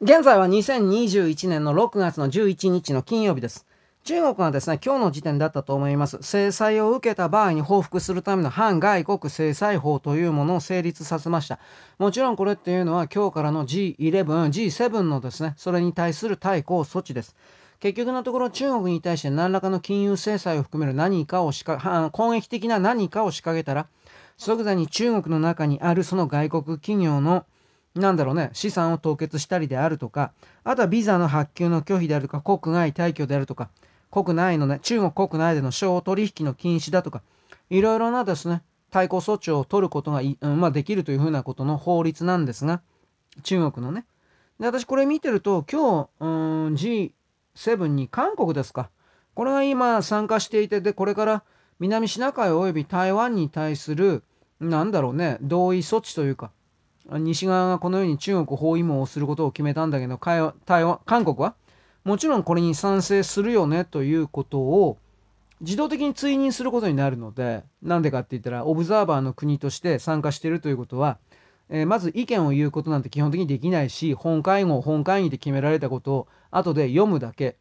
現在は2021年の6月の11日の金曜日です。中国はですね、今日の時点だったと思います。制裁を受けた場合に報復するための反外国制裁法というものを成立させました。もちろんこれっていうのは今日からの G11、G7 のですね、それに対する対抗措置です。結局のところ中国に対して何らかの金融制裁を含める何かを仕掛攻撃的な何かを仕掛けたら、即座に中国の中にあるその外国企業のなんだろうね、資産を凍結したりであるとか、あとはビザの発給の拒否であるとか、国外退去であるとか、国内のね、中国国内での商取引の禁止だとか、いろいろなですね、対抗措置を取ることがい、うん、まあ、できるというふうなことの法律なんですが、中国のね。で、私これ見てると、今日、うん、G7 に韓国ですか。これが今参加していて、で、これから南シナ海及び台湾に対する、なんだろうね、同意措置というか、西側がこのように中国包囲網をすることを決めたんだけど、台湾、韓国は？もちろんこれに賛成するよねということを自動的に追認することになるので、なんでかって言ったら、オブザーバーの国として参加しているということは、えー、まず意見を言うことなんて基本的にできないし、本会合、本会議で決められたことを後で読むだけ、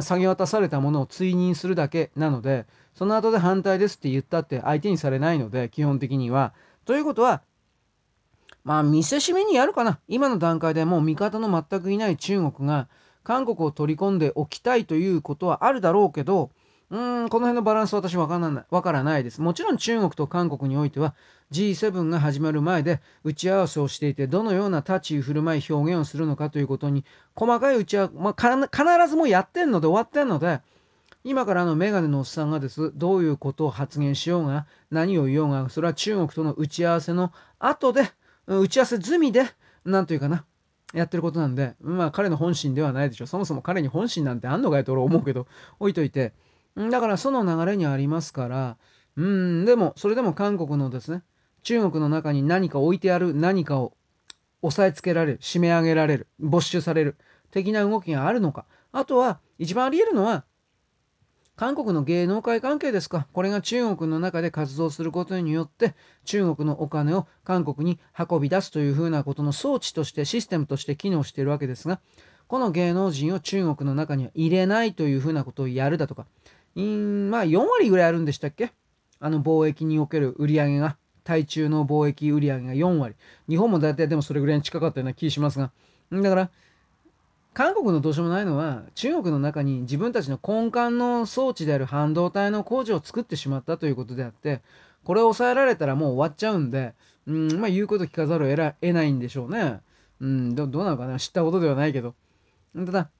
下げ渡されたものを追認するだけなので、その後で反対ですって言ったって相手にされないので、基本的には。ということは、まあ見せしめにやるかな。今の段階でもう味方の全くいない中国が韓国を取り込んでおきたいということはあるだろうけど、うん、この辺のバランス私わからない、わからないです。もちろん中国と韓国においては G7 が始まる前で打ち合わせをしていて、どのような立ち居振る舞い表現をするのかということに、細かい打ち合わせ、まあ、必ずもうやってんので終わってんので、今からあのメガネのおっさんがです、どういうことを発言しようが、何を言おうが、それは中国との打ち合わせの後で打ち合わせ済みで、なんというかな、やってることなんで、まあ彼の本心ではないでしょう。そもそも彼に本心なんてあんのかよと俺思うけど、置いといて。だからその流れにありますから、うん、でも、それでも韓国のですね、中国の中に何か置いてある何かを押さえつけられる、締め上げられる、没収される、的な動きがあるのか。あとは、一番あり得るのは、韓国の芸能界関係ですか？これが中国の中で活動することによって、中国のお金を韓国に運び出すというふうなことの装置として、システムとして機能しているわけですが、この芸能人を中国の中には入れないというふうなことをやるだとか、うんまあ4割ぐらいあるんでしたっけ？あの貿易における売り上げが、対中の貿易売り上げが4割。日本も大体でもそれぐらいに近かったような気しますが。だから、韓国のどうしようもないのは中国の中に自分たちの根幹の装置である半導体の工場を作ってしまったということであってこれを抑えられたらもう終わっちゃうんで、うん、まあ言うこと聞かざるを得ないんでしょうね。うん、どどうなのかな知ったことではないけど。ただ、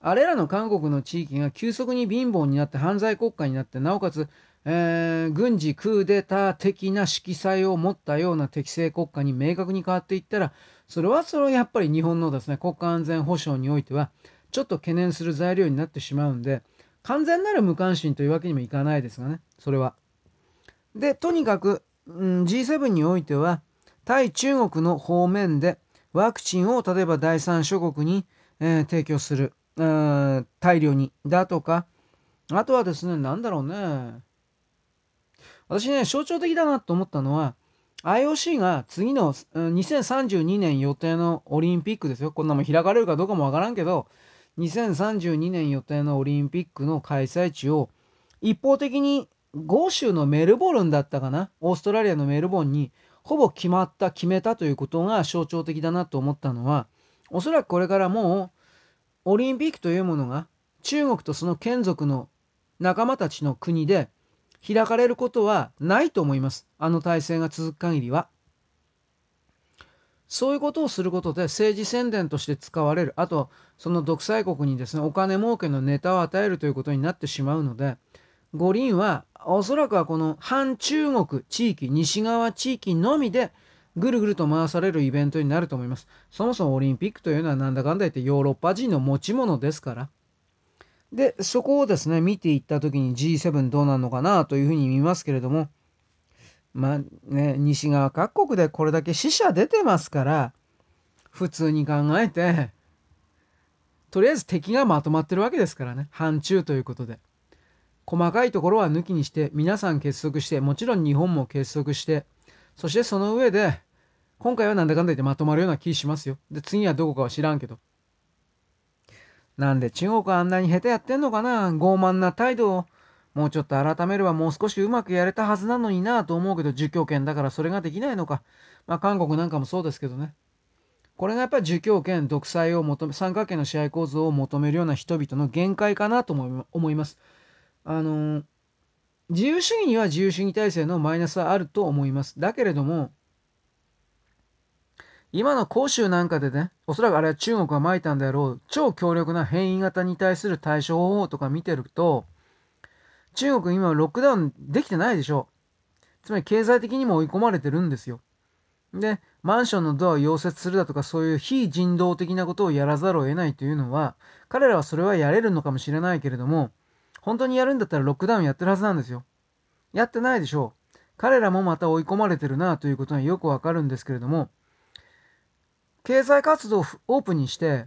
あれらの韓国の地域が急速に貧乏になって犯罪国家になって、なおかつ、えー、軍事クーデター的な色彩を持ったような適正国家に明確に変わっていったら、それはそれはやっぱり日本のですね、国家安全保障においては、ちょっと懸念する材料になってしまうんで、完全なる無関心というわけにもいかないですがね、それは。で、とにかく、うん、G7 においては、対中国の方面でワクチンを例えば第三諸国に、えー、提供する、うん大量に、だとか、あとはですね、なんだろうね。私ね、象徴的だなと思ったのは、IOC が次の2032年予定のオリンピックですよ。こんなもん開かれるかどうかもわからんけど、2032年予定のオリンピックの開催地を一方的に豪州のメルボルンだったかな？オーストラリアのメルボルンにほぼ決まった、決めたということが象徴的だなと思ったのは、おそらくこれからもうオリンピックというものが中国とその眷属の仲間たちの国で開かれることはないと思います。あの体制が続く限りは。そういうことをすることで政治宣伝として使われる。あと、その独裁国にですね、お金儲けのネタを与えるということになってしまうので、五輪はおそらくはこの反中国地域、西側地域のみでぐるぐると回されるイベントになると思います。そもそもオリンピックというのはなんだかんだ言ってヨーロッパ人の持ち物ですから。で、そこをですね、見ていった時に G7 どうなるのかなというふうに見ますけれども、まあね、西側各国でこれだけ死者出てますから、普通に考えて、とりあえず敵がまとまってるわけですからね、反中ということで。細かいところは抜きにして、皆さん結束して、もちろん日本も結束して、そしてその上で、今回はなんだかんだ言ってまとまるような気しますよ。で、次はどこかは知らんけど。なんで中国はあんなに下手やってんのかな？傲慢な態度を。もうちょっと改めればもう少しうまくやれたはずなのになと思うけど、儒教権だからそれができないのか。まあ韓国なんかもそうですけどね。これがやっぱり儒教権、独裁を求め、三角形の支配構造を求めるような人々の限界かなと思います。あの自由主義には自由主義体制のマイナスはあると思います。だけれども、今の広州なんかでね、おそらくあれは中国がまいたんであろう、超強力な変異型に対する対処方法とか見てると、中国今ロックダウンできてないでしょう。つまり経済的にも追い込まれてるんですよ。で、マンションのドアを溶接するだとかそういう非人道的なことをやらざるを得ないというのは、彼らはそれはやれるのかもしれないけれども、本当にやるんだったらロックダウンやってるはずなんですよ。やってないでしょう。彼らもまた追い込まれてるなということはよくわかるんですけれども、経済活動をオープンにして、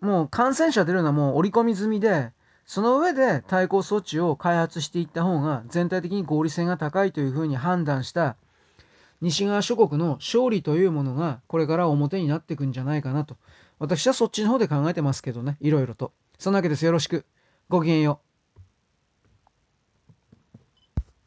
もう感染者出るのはもう織り込み済みで、その上で対抗措置を開発していった方が全体的に合理性が高いというふうに判断した西側諸国の勝利というものがこれから表になっていくんじゃないかなと。私はそっちの方で考えてますけどね、いろいろと。そんなわけです。よろしく。ごきげんよう。